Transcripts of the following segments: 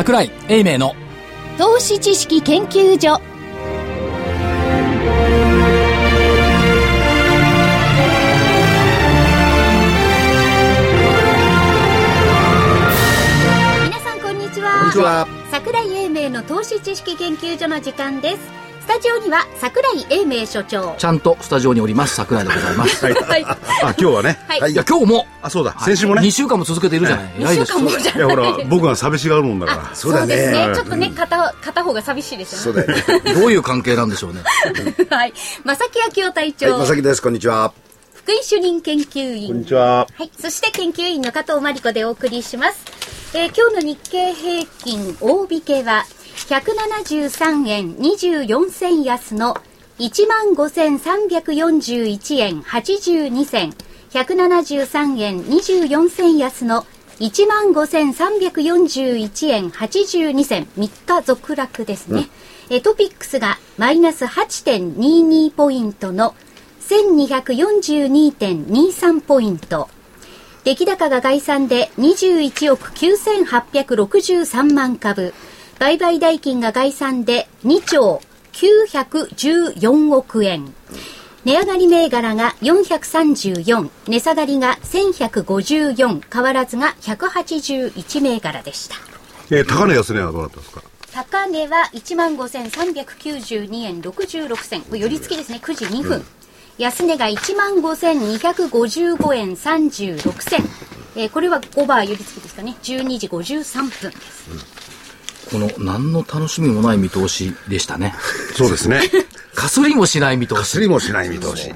桜井英明の投資知識研究所。皆さんこんにちは。こんにちは。桜井英明の投資知識研究所の時間です。スタジオには桜井英明所長ちゃんとスタジオにおります桜井でございます、い、はいあ、今日はね。はいや今日もあ、そうだ。先週もね。2週間も続けているじゃない、偉いです一週間もじゃいや、ほら僕が寂しがるもんだから。そうだですね。ねちょっとね片片方が寂しいですよねそうだよね。どういう関係なんでしょうねはい正木明夫隊はい、長、まさきです。こんにちは。福井主任研究員こんにちは。はい。そして研究員の加藤真理子でお送りします。えー今日の日経平均大引けは、173円24銭安の15,341円82銭。173円24銭安の15,341円82銭。3日続落ですね。えートピックスがマイナス8.22ポイントの1242.23ポイント。出来高が概算で21億9863万株。売買代金が概算で2兆914億円。値上がり銘柄が434、値下がりが1154、変わらずが181銘柄でした。えー高値安値はどうだったんですか？高値は15,392円66銭。寄り付きですね。9時2分。安値が15,255円36銭。えーこれは5バー寄り付きですかね。12時53分です。この何の楽しみもない見通しでしたねそうですね。かすりもしない見通しすりもしない見通し。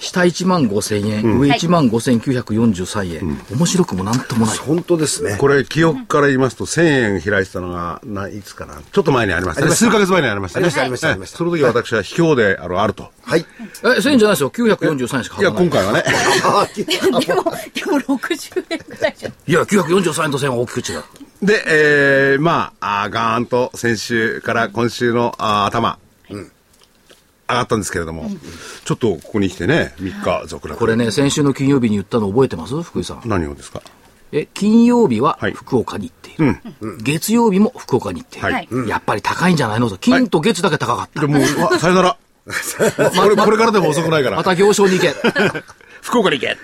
下1万5000円、上1万5943円、面白くもなんともない本当ですね。これ、記憶から言いますと、1000円開いてたのが、な、いつかな。ちょっと前にありましたね。数ヶ月前にありましたね。ありましたありましたその時私は卑怯である、あると。はい。え1000円じゃないですよ943円しかいや、払わない今回はね。でも、でも60円ぐらいじゃん。いや943円と1000円は大きく違うで、えー、まあ、あーガーンと先週から今週のあー頭、上がったんですけれども、ちょっとここに来てね、3日続落。これね先週の金曜日に言ったの覚えてます？福井さん。何をですか？え金曜日ははい。福岡に行っている、月曜日も福岡に行っている、はい。やっぱり高いんじゃないの？と。金と月だけ高かった、でもう、さよなら。これ、これからでも遅くないから。また行商に行け。福岡に行け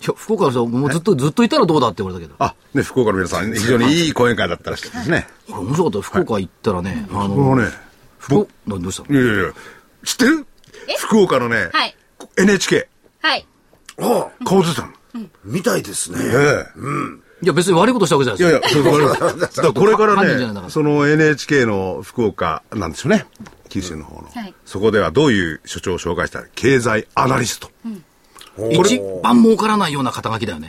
福岡の人もうずっとずっといたらどうだって言われたけど。あ、ね、福岡の皆さん、非常にいい講演会だったらしいですね。これ面白かった福岡行ったらね、あこれのはね、福岡などうしたの？いやいやいや、知ってる？福岡のね、はい。NHK、はい。ああ、顔出てたの。みたいですね。え。いや別に悪いことしたわけじゃないですよ。やいや、そうだからこれからね、ら。その NHK の福岡なんですよね。九州の方の。はい。そこではどういう所長を紹介したら、経済アナリスト。一番儲からないような肩書きだよね、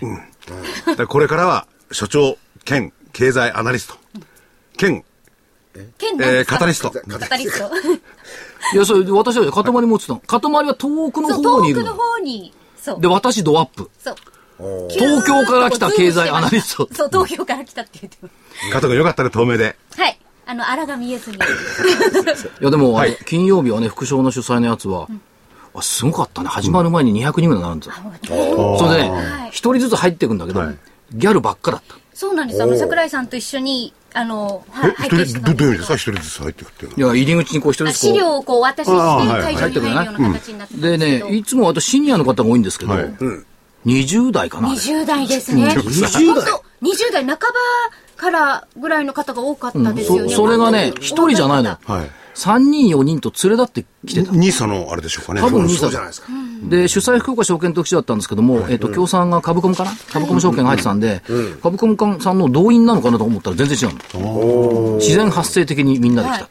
だからこれからは、所長兼経済アナリスト。兼、剣えー、カタリスト。カタリスト。いやそれ私は塊持ってたの塊は遠くの方にいるの遠くの方に、そうで。私ドアップそう。東京から来た経済アナリストそう、東京から来たって言ってます。加藤君よかったね、透明で。はい。あの、荒が見えずに。いやでも、はい金曜日はね副賞の主催のやつは、あすごかったね。始まる前に200人ぐらい並んでた、それでね一、人ずつ入っていくんだけど、はい。ギャルばっかだった。そうなんです。あの、桜井さんと一緒に、あの、はい、え、拝一人、ど見してたんどういう意味ですか？け一人ずつ入っていくっていうのは。いや入り口にこう一人ずつこう。資料をこうお渡しして会場に入るような形になってで。ねいつも私シニアの方が多いんですけど、はい。20代かなあれ。20代ですね。20代。本当20代半ばからぐらいの方が多かったですよね。そそれがね。一人じゃないのよ、はい。3人4人と連れ立ってきてたニーサのあれでしょうかね。多分ニーサじゃないですか。で、主催福岡証券特集だったんですけども、えっ、と、協賛が株コムかな株コム証券が入ってたんで、株コムさんの動員なのかなと思ったら全然違うの。自然発生的にみんなで来た。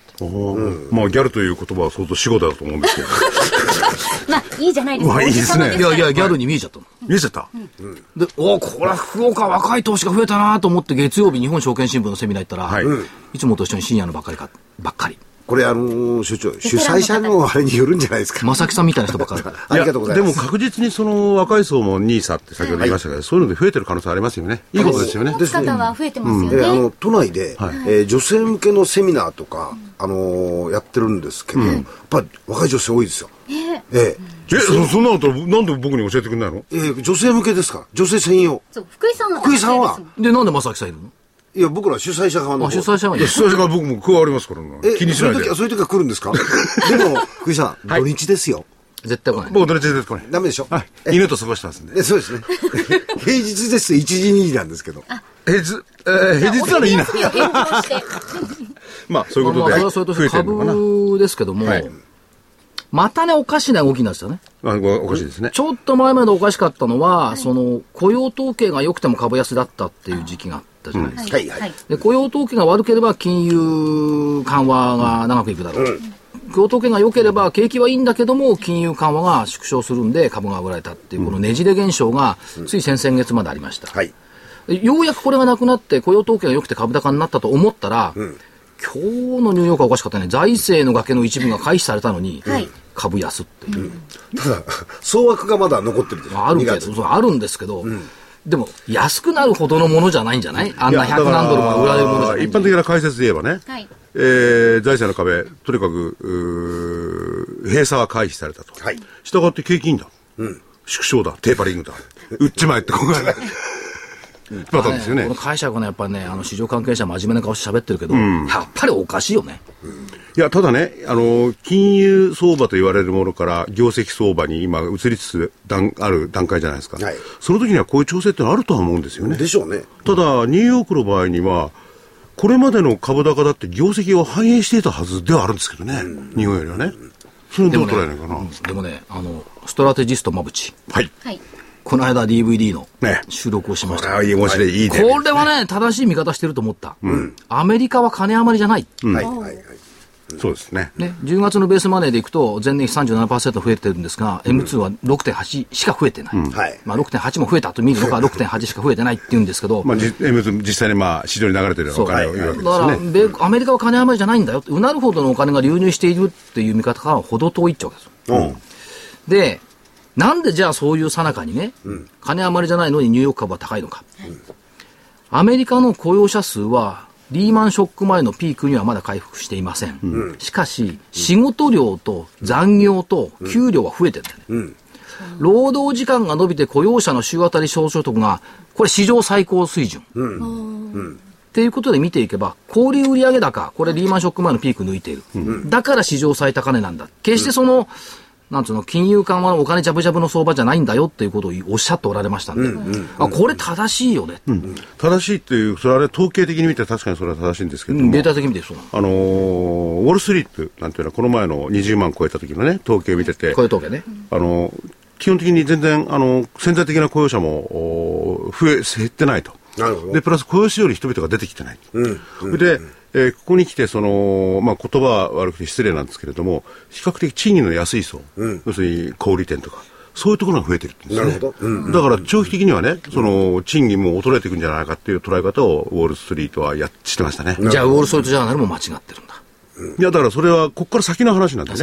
まあ、ギャルという言葉は相当死語だと思うんですけど。まあ、いいじゃないですか。まあいいですねいやいや、ギャルに見えちゃったの。見えちゃった？で、おお、これは福岡若い投資が増えたなと思って月曜日日本証券新聞のセミナー行ったら、はいいつもと一緒にシニアのばっかりか、ばっかり。これ、あのー、所長、主催者のあれによるんじゃないですか。正木さんみたいな人ばっかり。ありがとうございます。でも確実にその若い層もニーサって先ほど言いましたけど、そういうので増えてる可能性ありますよね。いいことですよね。持つ方は増えてますよで、あね。の、都内で、えー女性向けのセミナーとか、あのーやってるんですけど、やっぱり若い女性多いですよ。えええ、そそんなのとなんで僕に教えてくれないの？えー女性向けですから。女性専用。そう、福井さんは。福井さんは？で、なんで正木さんいるの？いや、僕ら主催者側の。主催者はいい主催者が僕も加わりますからね。え、気にしないで。そういう時は、そういう時は来るんですか？でも、福井さん、土日ですよ。絶対来ない。僕どれちですかねダメでしょ？はい。犬と過ごしてますんでえそうですね。平日ですと1時2時なんですけど。平日？えー平日ならいいな。まあそういうまあ、ことでそれはそれと株ですけども、はい。またね、おかしな動きなんですよね。あごおかしいですね。ちょっと前までおかしかったのは、その、雇用統計が良くても株安だったっていう時期があったじゃないですか。はいはい。で、雇用統計が悪ければ金融緩和が長くいくだろう。雇用統計が良ければ景気はいいんだけども、金融緩和が縮小するんで株が売られたっていう、このねじれ現象が、つい先々月までありました。はい。でようやくこれがなくなって雇用統計が良くて株高になったと思ったら、今日のニューヨークはおかしかったね。財政の崖の一部が回避されたのに、はい株安っていう。ただ、総額がまだ残ってるでしょ。2まああるけど、あるんですけど、でも安くなるほどのものじゃないんじゃない？あんな100何ドルが売られるものじゃない一般的な解説で言えばね、はいえー財政の壁、とにかく、閉鎖は回避されたと。はいしたがって景気いいんだ。縮小だ、テーパリングだ。売っちまえって考えない。パターンですよねこの。解釈がね、やっぱりね、あの市場関係者真面目な顔して喋ってるけど、やっぱりおかしいよね。いや、ただね、あの、金融相場と言われるものから業績相場に今移りつつ段ある段階じゃないですか。はいその時にはこういう調整ってのはあるとは思うんですよね。でしょうね。ただ、ニューヨークの場合には、これまでの株高だって業績を反映していたはずではあるんですけどね、日本よりはね。それどう捉えないかな。でもね、あの、ストラテジスト馬淵、はい。はい。この間 DVD のね収録をしました。ああ、いい面白い、いいね。これはね、正しい見方してると思った。アメリカは金余りじゃない。はいはいはい。そうですね。ね、10月のベースマネーでいくと、前年比37%増えてるんですが、M2 は6.8しか増えてない。はいまあ、6.8も増えたと見るのか、6.8しか増えてないって言うんですけど、まあ、じ M 実際にまあ、市場に流れてるお金を言うわけだから、ですね。米アメリカは金余りじゃないんだよ。うなるほどのお金が流入しているっていう見方からは程遠いっちゃうわけですよ。うん。で、なんでじゃあそういうさなかにね、金余りじゃないのにニューヨーク株は高いのか。アメリカの雇用者数は、リーマンショック前のピークにはまだ回復していません。しかし、仕事量と残業と給料は増えてるんだよね。労働時間が伸びて雇用者の週当たり小所得が、これ史上最高水準。っていうことで見ていけば、小売売上高、これリーマンショック前のピーク抜いている。だから史上最高値なんだ。決してその、なんつうの、金融緩和のお金ジャブジャブの相場じゃないんだよっていうことをおっしゃっておられましたんで、あこれ正しいよね。正しいっていう、それはね、統計的に見て確かにそれは正しいんですけれども、データ的に見てそう。あのーウォールストリートなんていうのは、この前の20万超えた時のね、統計見てて、こういう統計ね。あの基本的に全然、あの潜在的な雇用者もお増え、減ってないと。なるほどで、プラス雇用市場に人々が出てきてない。で、えーここに来て、その、まあ、言葉は悪くて失礼なんですけれども、比較的賃金の安い層、要するに小売店とか、そういうところが増えてるんですね。なるほどうんだから長期的にはね、その、賃金も衰えていくんじゃないかっていう捉え方をウォールストリートはやっしてましたね。じゃあ、ウォール・ストリート・ジャーナルも間違ってるんだ。いや、だからそれは、ここから先の話なんでね。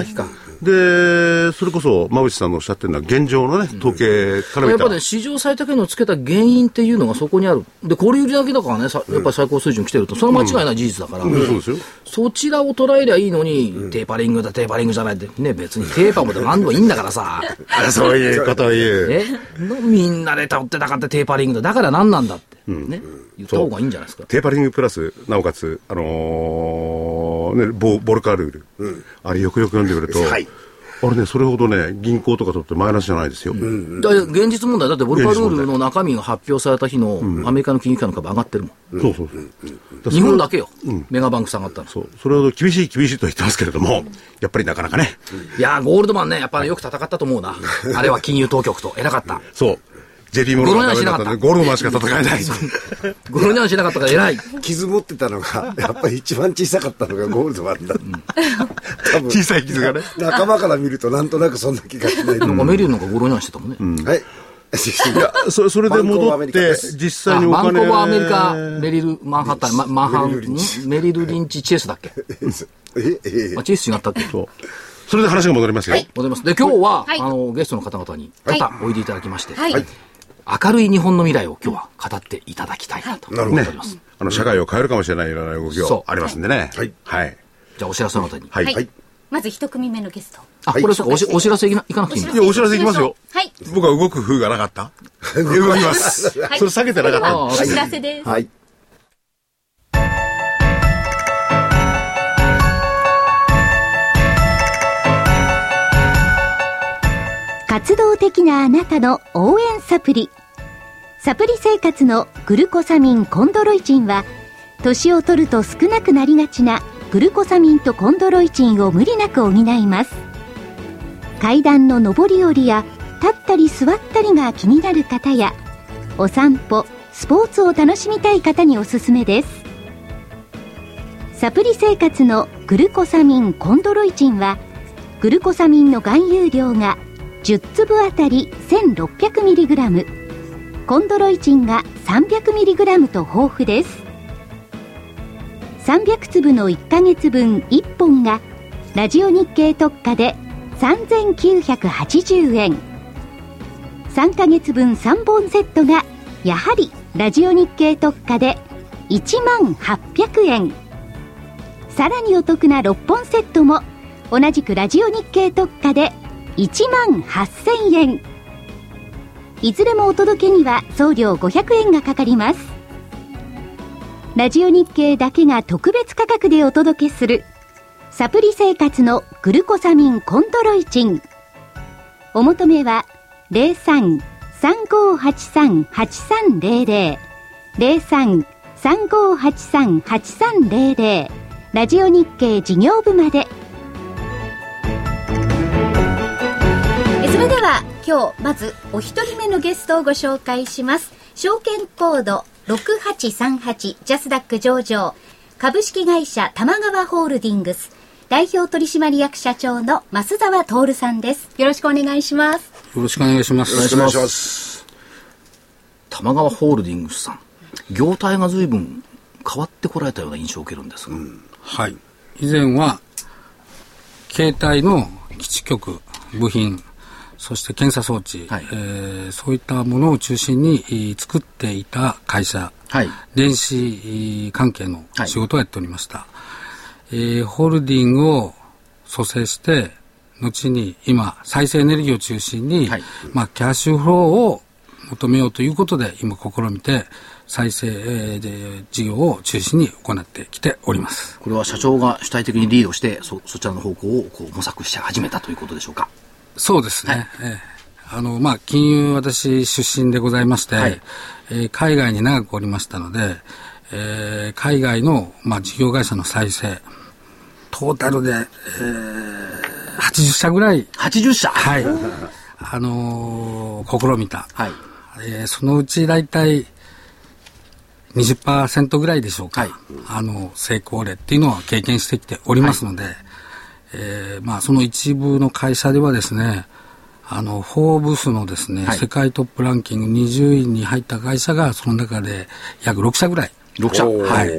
で、それこそ、馬渕さんのおっしゃってるのは、現状のね、統計から見たやっぱね、史上最高値をつけた原因っていうのがそこにある。で、小売売上高がね、さやっぱり最高水準来てると、それは間違いない事実だから、うん。そうですよ。そちらを捉えりゃいいのに、テーパリングだ、テーパリングじゃないって、ね、別にテーパーもでも何でもいいんだからさ、そういうことを言う。え？のみんなで取ってたかってテーパリングだ。だから何なんだって、ね、言った方がいいんじゃないですか。テーパリングプラス、なおかつ、あのーね、ボボルカールール、あれよくよく読んでくると、はいあれね、それほどね、銀行とかとってマイナスじゃないですよ。だ現実問題、だってボルカルールの中身が発表された日のアメリカの金融機関の株上がってるもん。そうそうそう。日本だけよ、メガバンク下がったの。そう。それほど厳しい厳しいとは言ってますけれども、やっぱりなかなかね、いやー、ゴールドマンね、やっぱりよく戦ったと思うな。あれは金融当局と。偉かった。そう。JP モルガンがダメだったんで、ゴゴールドマンしか戦えない。ゴロニャンしなかったから偉い。傷持ってたのが、やっぱり一番小さかったのがゴールドマンだ。多分小さい傷がね。仲間から見るとなんとなくそんな気がしない。なんかメリルなんかゴロニャンしてたもんね。はい。いや、そそれで戻って実際におあバン金コブアメリカ、メリル、マンハッタン、まマンハン、メリルリンチん？メリルリンチチェイスだっけ？え、え、あ、チェイス違ったっけ？そう。それで話が戻りますよ。ございます。で、今日は、はいあの、ゲストの方々に、はいまたおいでいただきまして、はい。明るい日本の未来を今日は語っていただきたいなと思っております。あの、社会を変えるかもしれないような動きそうがありますんでね。はいはい。じゃあ、お知らせの後に。はい。はいいまず一組目のゲスト。あ、これそうか、おしお知らせいかなくていいんだ。や、お知らせいきますよ。はい。僕は動く風がなかった？動きます。はいそれ下げてなかった。あお知らせです。はい。活動的なあなたの応援サプリ。サプリ生活のグルコサミンコンドロイチンは、年を取ると少なくなりがちなグルコサミンとコンドロイチンを無理なく補います。階段の上り下りや立ったり座ったりが気になる方や、お散歩、スポーツを楽しみたい方におすすめです。サプリ生活のグルコサミンコンドロイチンは、グルコサミンの含有量が10粒あたり 1600mg コンドロイチンが 300mg と豊富です。300粒の1ヶ月分1本がラジオ日経特価で3980円3ヶ月分3本セットがやはりラジオ日経特価で1万800円さらにお得な6本セットも同じくラジオ日経特価で1万8000円。いずれもお届けには送料500円がかかります。ラジオ日経だけが特別価格でお届けするサプリ生活のグルコサミンコントロイチン。お求めは03-3583-8300 03-3583-8300ラジオ日経事業部まで。は今日まずお一人目のゲストをご紹介します。証券コード6838ジャスダック上場株式会社玉川ホールディングス代表取締役社長の増沢徹さんです。よろしくお願いします。よろしくお願いします。よろしくお願いします。玉川ホールディングスさん、業態が随分変わってこられたような印象を受けるんですが。うん、はい。以前は、携帯の基地局、部品、そして検査装置、はい、えー、そういったものを中心に作っていた会社、はい、電子関係の仕事をやっておりました。はい、えー、ホールディングを蘇生して、後に今、再生エネルギーを中心に、はい、まあ、キャッシュフローを求めようということで、今試みて、再生、えー、事業を中心に行ってきております。これは社長が主体的にリードして、そ、そちらの方向をこう模索して始めたということでしょうか？そうですね。はい、えー、あの、まあ、金融私出身でございまして、はい、えー、海外に長くおりましたので、えー、海外の、まあ、事業会社の再生、トータルで、えー、80社ぐらい。80社はい。あのー、試みた。はい。えー、そのうち大体20%ぐらいでしょうか。はい、あの、成功例っていうのは経験してきておりますので、はいえー、まあ、その一部の会社ではですね、あの、フォーブスのですね、はい、世界トップランキング20位に入った会社が、その中で約6社ぐらい。6社はい。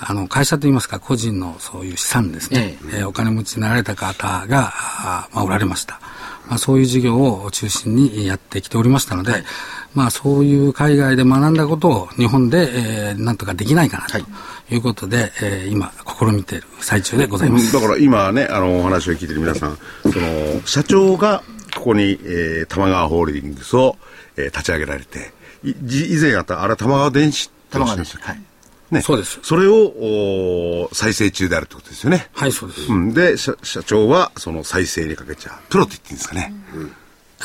あの、会社といいますか、個人のそういう資産ですね、えええー、お金持ちになられた方が、あまあ、おられました。まあ、そういう事業を中心にやってきておりましたので、はい、まあ、そういう海外で学んだことを日本で、えー、なんとかできないかなということで、はい、えー、今、試みている最中でございます。だから今ね、あの、お話を聞いている皆さん、その、社長がここに、えー、玉川ホールディングスを、えー、立ち上げられて、い以前あった、あれ玉川電子玉川電子。はい。ね、そうです。それをお再生中であるってことですよね。はい、そうです。うん、で社、社長はその再生にかけちゃう。プロって言っていいんですかね。うん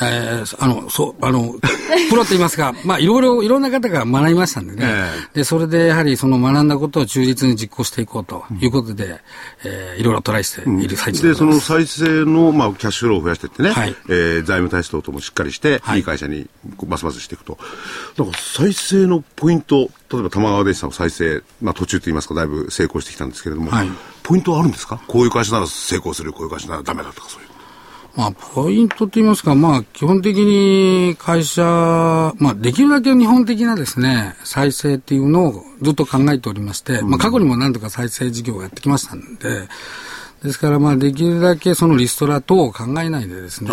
えー、あの、そう、あの、プロと言いますか、まあ、いろいろ、いろんな方が学びましたんでね。えー、で、それでやはりその学んだことを忠実に実行していこうということで、うん、えー、いろいろトライしている最中で、うん、で、その再生の、まあ、キャッシュフローを増やしていってね、はい、えー、財務体制等もしっかりして、はい、いい会社にますますしていくと。だから、再生のポイント、例えば玉川電子さんの再生、まあ、途中と言いますか、だいぶ成功してきたんですけれども、はい、ポイントはあるんですか？こういう会社なら成功する、こういう会社ならダメだとか、そういう。まあ、ポイントと言いますか、まあ、基本的に会社、まあ、できるだけ日本的なですね、再生っていうのをずっと考えておりまして、まあ、過去にも何度か再生事業をやってきましたんで、ですから、まあ、できるだけそのリストラ等を考えないでですね、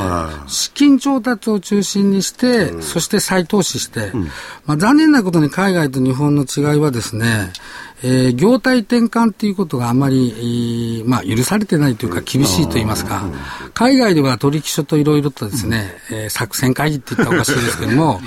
資金調達を中心にして、うん、そして再投資して、うん、まあ、残念なことに海外と日本の違いはですね、えー、業態転換っていうことがあまり、まあ、許されてないというか厳しいと言いますか、海外では取引所といろいろとですね、えー、作戦会議って言ったらおかしいですけども、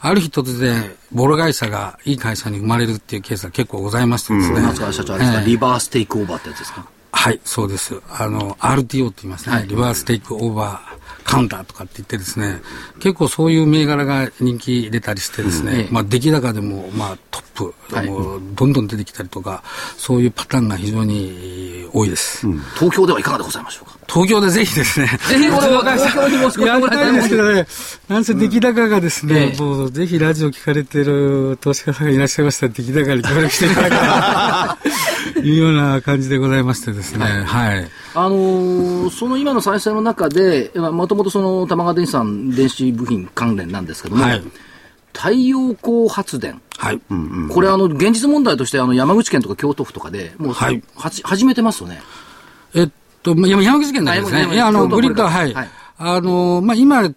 ある日突然、ボロ会社がいい会社に生まれるっていうケースが結構ございましてですね。うん、社長、あれですか、えー、リバーステイクオーバーってやつですか？はい、そうです。あの、RTO って言いますね。はい、リバーステイクオーバーカウンターとかって言ってですね、結構そういう銘柄が人気出たりしてですね、まあ出来高でもまあトップ、もうどんどん出てきたりとか、そういうパターンが非常に多いです。東京ではいかがでございましょうか？東京でぜひですね。ぜひこれは東京にもやりたいんですけどね、なんせ出来高がですね、ええ。もうぜひラジオ聞かれてる投資家さんがいらっしゃいましたら、出来高に協力していただけたらというような感じでございましてですね、はい。あのーその今の再生の中で、もともとその玉川電子さん電子部品関連なんですけども、はい太陽光発電。はい。これあの、現実問題としてあの山口県とか京都府とかで、もう、はいはじ始めてますよね。えっと、ま山山口県だけですねいや、あの、グリッドは、はい。はいあの、まあ、今、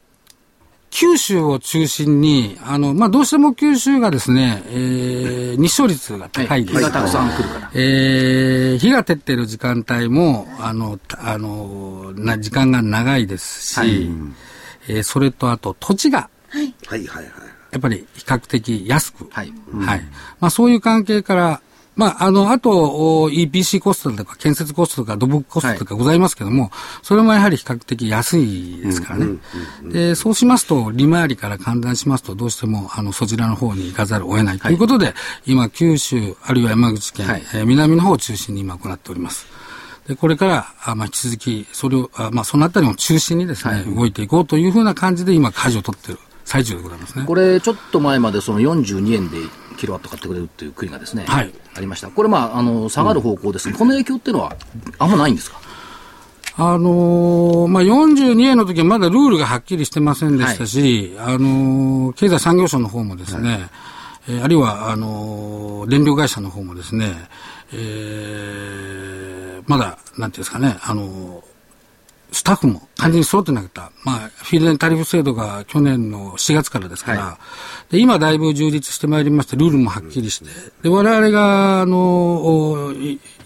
九州を中心に、あの、まあ、どうしても九州がですね、えー、日照率が高いですから日がたくさん来るから。えー、日が照ってる時間帯も、あの、たあの、な、時間が長いですし、はいえーそれとあと土地が、はいはいはい。やっぱり比較的安く、はい。はい。まあそういう関係から、まあ、あの、あと、お EPC コストとか、建設コストとか、土木コストとかございますけども、それもやはり比較的安いですからね。で、そうしますと、利回りから換算しますと、どうしても、あの、そちらの方に行かざるを得ない。ということで、今、九州、あるいは山口県、はい。えー南の方を中心に今行っております。で、これから、あまあ、引き続き、それを、あまあ、そのあたりも中心にですね、動いていこうというふうな感じで、今、舵を取っている最中でございますね。これ、ちょっと前までその42円でキロワット買ってくれるっていう国がですね、はい。ありました。これ、まあ、あの、下がる方向ですが、この影響っていうのは、あんまないんですか？あのーまあ、42円の時はまだルールがはっきりしてませんでしたし、あのー経済産業省の方もですね、えーあるいは、あのー電力会社の方もですね、えーまだ、なんていうんですかね、あのースタッフも完全に揃ってなかった。まあ、フィールドタリフ制度が去年の4月からですから、はで今だいぶ充実してまいりまして、ルールもはっきりして、で、我々が、あの、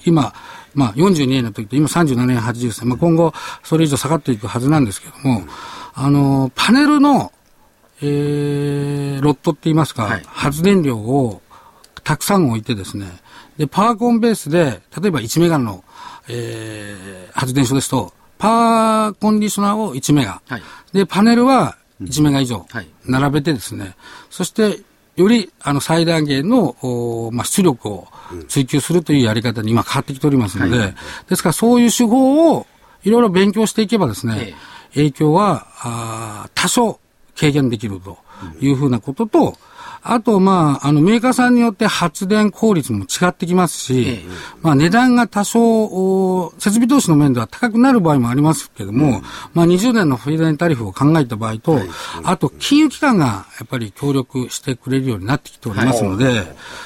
今、まあ、42円の時と今37円80銭、まあ、今後、それ以上下がっていくはずなんですけども、あの、パネルの、えー、ロットって言いますか、はい。発電量をたくさん置いてですね、で、パワーコンベースで、例えば1メガの、えー、発電所ですと、パワーコンディショナーを1メガ、はい。で、パネルは1メガ以上はい、並べてですね、そして、より、あの、最大限の、おまあ、出力を追求するというやり方に今変わってきておりますので、ですからそういう手法をいろいろ勉強していけばですね、影響は、あー多少軽減できるというふうなことと、あと、まあ、あの、メーカーさんによって発電効率も違ってきますし、ええ。まあ、値段が多少、お設備投資の面では高くなる場合もありますけども、まあ、20年のフリーダインタリフを考えた場合と、あと、金融機関がやっぱり協力してくれるようになってきておりますので、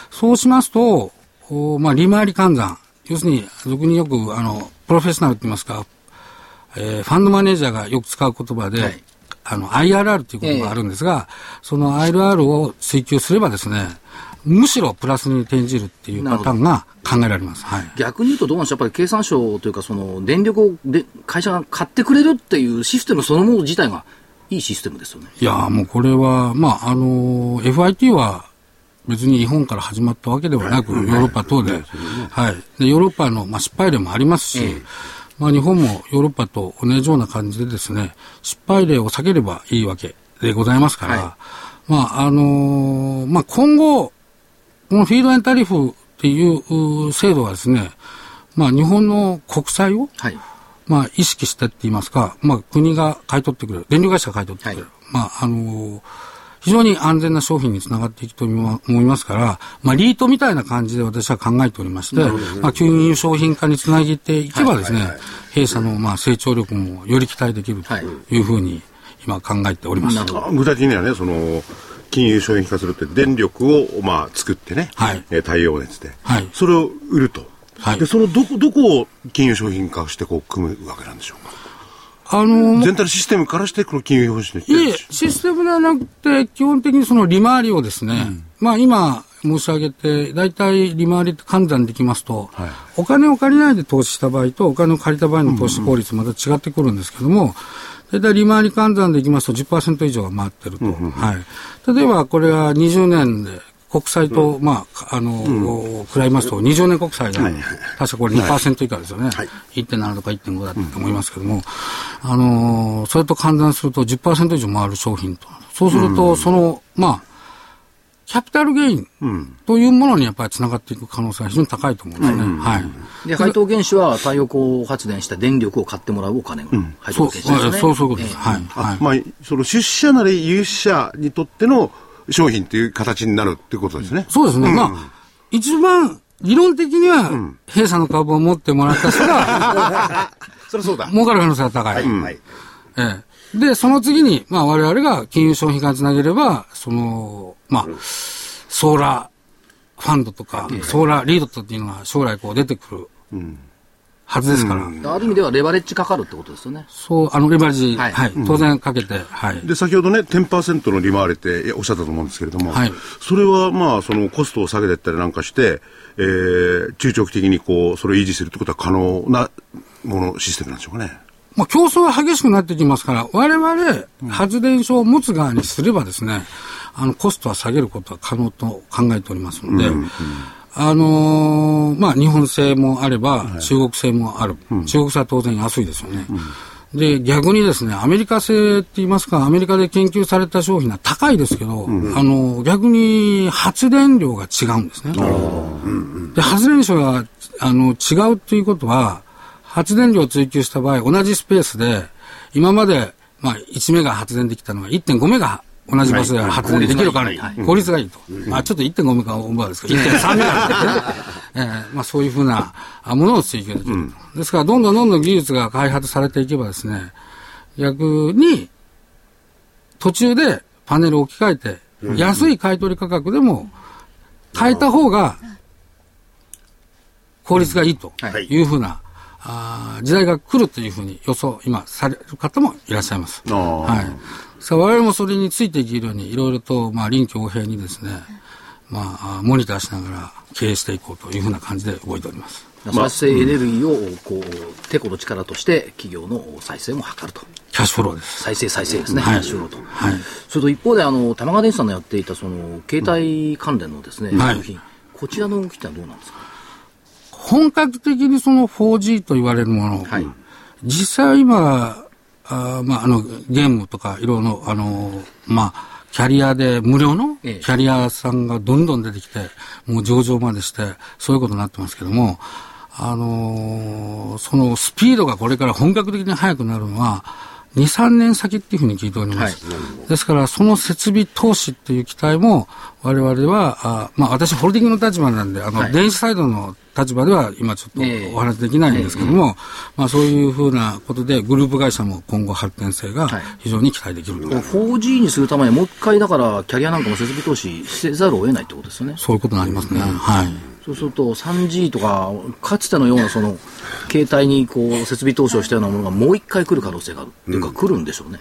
そうしますと、おまあ、利回り換算、要するに、俗によく、あの、プロフェッショナルって言いますか、えーファンドマネージャーがよく使う言葉で、はいあの、IRR という言葉があるんですが、その IRR を追求すればですね、むしろプラスに転じるっていうパターンが考えられます。はい。逆に言うとどうなんでしょうやっぱり経産省というか、その、電力をで会社が買ってくれるっていうシステムそのもの自体がいいシステムですよね。いやーもうこれは、まあ、あのー FIT は別に日本から始まったわけではなく、ヨーロッパ等で、はい。で、ヨーロッパの、まあ、失敗例もありますし、まあ、日本もヨーロッパと同じような感じでですね、失敗例を避ければいいわけでございますから、はまあ、あのーまあ、今後、このフィードエンタリフっていうう制度はですね、まあ、日本の国債を、はい。まあ、意識してって言いますか、まあ、国が買い取ってくれる、電力会社が買い取ってくれる。はいまあ、あのー非常に安全な商品につながっていくと思いますから、まあ、リートみたいな感じで私は考えておりまして、まあ、金融商品化につなげていけばですね、弊社のまあ成長力もより期待できるとい。うふうに今考えております。具体的にはね、その、金融商品化するって電力を、まあ、作ってね、はい。えー太陽熱で、はい。それを売ると。はい。で、そのどこ、どこを金融商品化してこう組むわけなんでしょうか？あのー全体のシステムからしてこの金融商品いえ、システムではなくて、基本的にその利回りをですね、まあ今申し上げて、大体利回りって換算できますと、お金を借りないで投資した場合と、お金を借りた場合の投資効率また違ってくるんですけども、大体利回り換算でいきますと10%以上が回ってると。はい。例えばこれが20年で、国債と、まあ、あの、比べますと、20年国債が、確かこれ2%以下ですよね。1.7とか1.5だったと思いますけども、あのーそれと換算すると10%以上回る商品と。そうすると、その、まあ、キャピタルゲインというものにやっぱりつながっていく可能性が非常に高いと思うんですね。はい。で、配当原資は太陽光発電した電力を買ってもらうお金がう、当原資ですよね。そうそういうことです。ええはい。はい。まあ、その出資者なり有資者にとっての商品っていう形になるってことですね。そうですね。まあ、一番、理論的には、弊社の株を持ってもらった人が、そりゃそうだ。儲かる可能性が高い。はい。ええ。で、その次に、まあ我々が金融商品化につなげれば、その、まあ、ソーラーファンドとか、ソーラーリードっていうのが将来こう出てくるはずですから、ある意味ではレバレッジかかるってことですよね。そう、あの、レバレッジ、ははい。い、当然かけて、はい。で、先ほどね、10%の利回りっておっしゃったと思うんですけれども、はい。それはまあ、そのコストを下げていったりなんかして、えー、中長期的にこう、それを維持するってことは可能なもの、システムなんでしょうかね。まあ、競争が激しくなってきますから、我々、発電所を持つ側にすればですね、あの、コストは下げることは可能と考えておりますので、あのーまあ、日本製もあれば、中国製もある。中国製は当然安いですよね。で、逆にですね、アメリカ製って言いますか、アメリカで研究された商品は高いですけど、あの、逆に発電量が違うんですね。で、発電所が、あの、違うということは、発電量を追求した場合、同じスペースで、今まで、まあ、1メガ発電できたのが1.5メガ同じ場所で発電できるから、効率がいいと。まあ、ちょっと1.5メガオーバーですけど、1.3メガってね、えーまあ、そういうふうなあものを追求できる。と。ですから、どんどんどんどん技術が開発されていけばですね、逆に、途中でパネルを置き換えて、安い買取価格でも、変えた方が、効率がいいとはい。いうふうな、あー時代が来るというふうに予想、今、される方もいらっしゃいます。はい。さあ我々もそれについていけるように、いろいろと、まあ、臨機応変にですね、まあ、モニターしながら経営していこうというふうな感じで動いております。再生エネルギーを、こう、てこの力として企業の再生も図ると。キャッシュフローです。再生再生ですね、はいキャッシュフローと。はいそれと一方で、あの、玉川電子さんのやっていた、その、携帯関連のですね、はい商品、こちらの動きってはどうなんですか本格的にその 4G と言われるもの、はい実際今、あーまあ、あの、ゲームとかいろいろ、あの、まあ、キャリアで無料のキえ。えャリアさんがどんどん出てきて、もう上場までして、そういうことになってますけども、あのーそのスピードがこれから本格的に速くなるのは、2、3年先っていうふうに聞いております。ですから、その設備投資っていう期待も、我々は、あまあ、私、ホールディングの立場なんで、あの、はい電子サイドの立場では、今ちょっええとお話できないんですけども、まあ、そういうふうなことで、グループ会社も今後発展性がはい非常に期待できると。この 4G にするためにはもう一回だからキャリアなんかも設備投資せざるを得ないってことですよね。そういうことになりますね。はい。そうすると 3G とか、かつてのようなその、携帯にこう、設備投資をしたようなものがもう一回来る可能性がある。っていうか来るんでしょうね。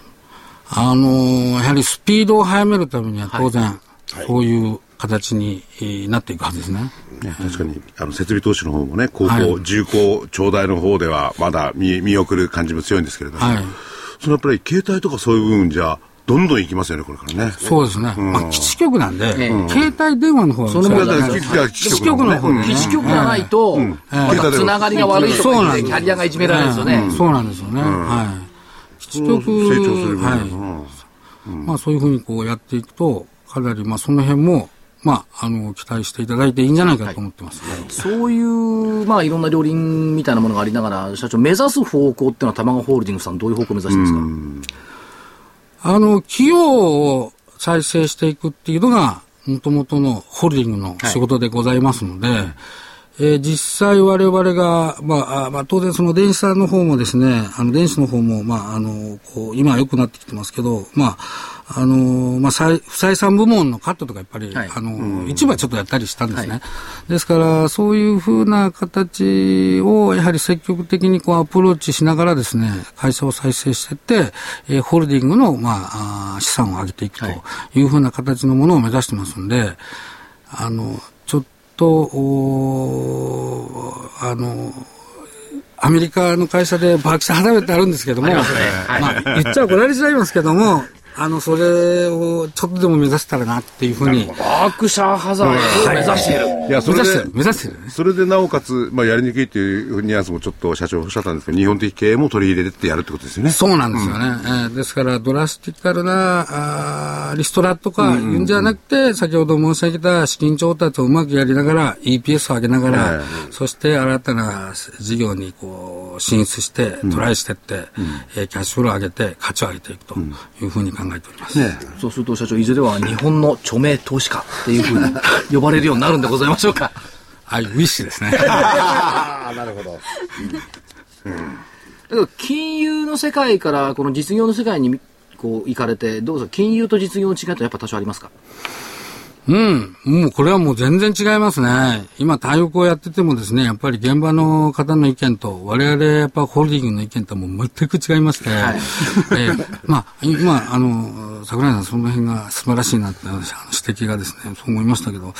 あのーやはりスピードを速めるためには当然、そういう形にえーなっていくはずですね。ね確かに、あの、設備投資の方もね、高校、はい重工、長大の方では、まだ見見送る感じも強いんですけれども、はいそのやっぱり携帯とかそういう部分じゃ、どんどん行きますよね、これからね。そうですね。まあ、基地局なんで、ええ。携帯電話の方はその問題はい。基地局の方でね。基地局がないと、つながりが悪いとかキャリアがいじめられるんですよね。そうなんですよね。はい。基地局、成長するはい。まあそういうふうにこうやっていくと、かなりまあその辺も、まあ、あの、期待していただいていいんじゃないかと思ってます。そういう、まあいろんな両輪みたいなものがありながら、社長目指す方向っていうのは玉川ホールディングスさんどういう方向を目指してますか、あの、企業を再生していくっていうのが、もともとのホールディングの仕事でございますので、えー実際我々が、まあ、あまあ、当然その電子さんの方もですね、あの、電子の方も、まあ、あの、こう、今は良くなってきてますけど、まあ、あの、まあ、採不採算部門のカットとかやっぱり、はい。あの、一部はちょっとやったりしたんですね。ですから、そういうふうな形を、やはり積極的にこうアプローチしながらですね、会社を再生していって、えーホールディングの、まあ、資産を上げていくとい。うふうな形のものを目指してますんで、あの、ちょっと、おーあの、アメリカの会社で爆死肌めってあるんですけども、まあ、言っちゃ怒られちゃいますけども、あの、それをちょっとでも目指したらなっていうふうに。バークシャーハザードを目指している。いや、それで目指してる、、目指してるね。それでなおかつ、まあ、やりにくいっていうニュアンスもちょっと社長おっしゃったんですけど、日本的経営も取り入れてってやるってことですよね。そうなんですよね。えーですから、ドラスティカルなあーリストラとか言うんじゃなくて、先ほど申し上げた資金調達をうまくやりながら、EPS を上げながら、はいそして新たな事業にこう進出して、トライしてって、えーキャッシュフローを上げて、価値を上げていくというふうに考えております。そうすると社長、いずれは日本の著名投資家っていうふうに呼ばれるようになるんでございましょうか。あ、ウィッシュですね。なるほど。だから金融の世界からこの実業の世界にこう行かれて、どうですか？金融と実業の違いってやっぱ多少ありますか？うん。もうこれはもう全然違いますね。今、対応をやっててもですね、やっぱり現場の方の意見と、我々やっぱホールディングの意見とも全く違いまして、はいえーまあ、今、あの、桜井さんその辺が素晴らしいなってあの指摘がですね、そう思いましたけど、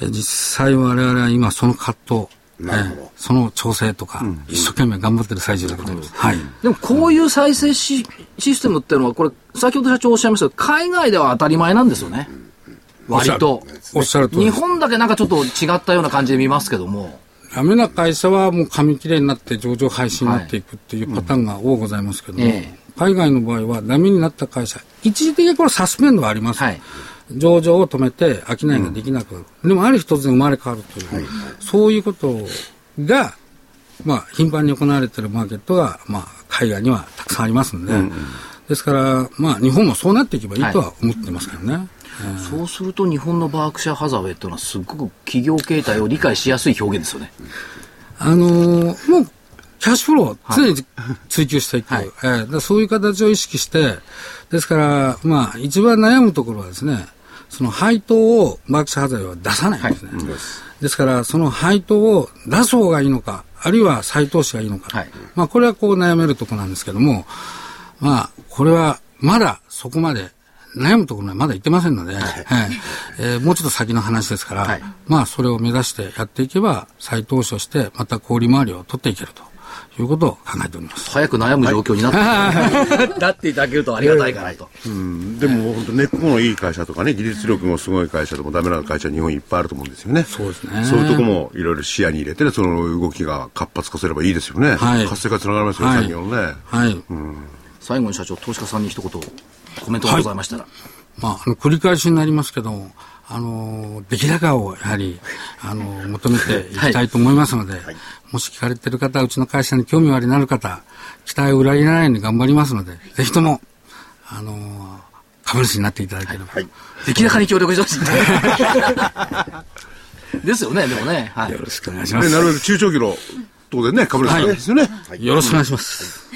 えー実際我々は今その葛藤、えーその調整とか、一生懸命頑張ってる最中でございます。はい。でもこういう再生シシステムっていうのは、これ、先ほど社長おっしゃいましたけど、海外では当たり前なんですよね。割と。おっしゃる通り日。本だけなんかちょっと違ったような感じで見ますけども。ダメな会社はもう紙切れになって上場廃止になっていくっていうパターンが多ございますけども、ええ海外の場合はダメになった会社、一時的にこれサスペンドはあります。はい上場を止めて商いができなくなる。でもある日突然生まれ変わるという、そういうことが、まあ、頻繁に行われているマーケットが、まあ、海外にはたくさんありますんで、ですから、まあ、日本もそうなっていけばいいとは思ってますけどね。そうすると日本のバークシャーハザウェイっていうのはすごく企業形態を理解しやすい表現ですよね。あのーもう、キャッシュフローを常に追求していく。はいえーそういう形を意識して、ですから、まあ、一番悩むところはですね、その配当をマークシャーハザウェイは出さないんですね。ですから、その配当を出す方がいいのか、あるいは再投資がいいのか。はいまあ、これはこう悩めるところなんですけども、まあ、これはまだそこまで悩むところにはまだ行ってませんので、はい。えーもうちょっと先の話ですから、はい。まあ、それを目指してやっていけば、再投資をして、また小売回りを取っていけるということを考えております。早く悩む状況になって、なっていただけるとありがたいかなと。うん。でも本当根っこのいい会社とかね、技術力もすごい会社でもダメな会社日本いっぱいあると思うんですよね。そうですね。そういうとこもいろいろ視野に入れてね、その動きが活発化すればいいですよね。はい。活性化につながりますよ、はい。産業のね。はい。最後に社長、投資家さんに一言コメントがございましたら。まあ、あの、繰り返しになりますけども、あの、出来高をやはり、あの、求めていきたいと思いますので、もし聞かれている方、うちの会社に興味おありになる方、期待を裏切らないように頑張りますので、ぜひとも、あの、株主になっていただければ。出来高に協力してほしい。ですよね、でもね。はいよ。ろしくお願いします。ねなるべく中長期のとこでね、株主さんですよね。よろしくお願いします。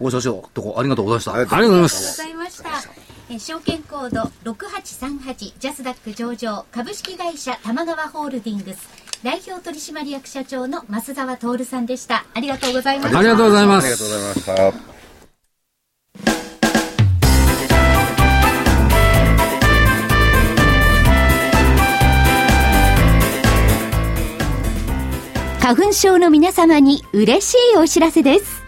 大社長、どこありがとうございました。ありがとうございます。ありがとうございました。えー証券コード6838ジャスダック上場株式会社玉川ホールディングス代表取締役社長の増沢徹さんでした。ありがとうございました。ありがとうございまありがとうごす。ざいました。花粉症の皆様に嬉しいお知らせです。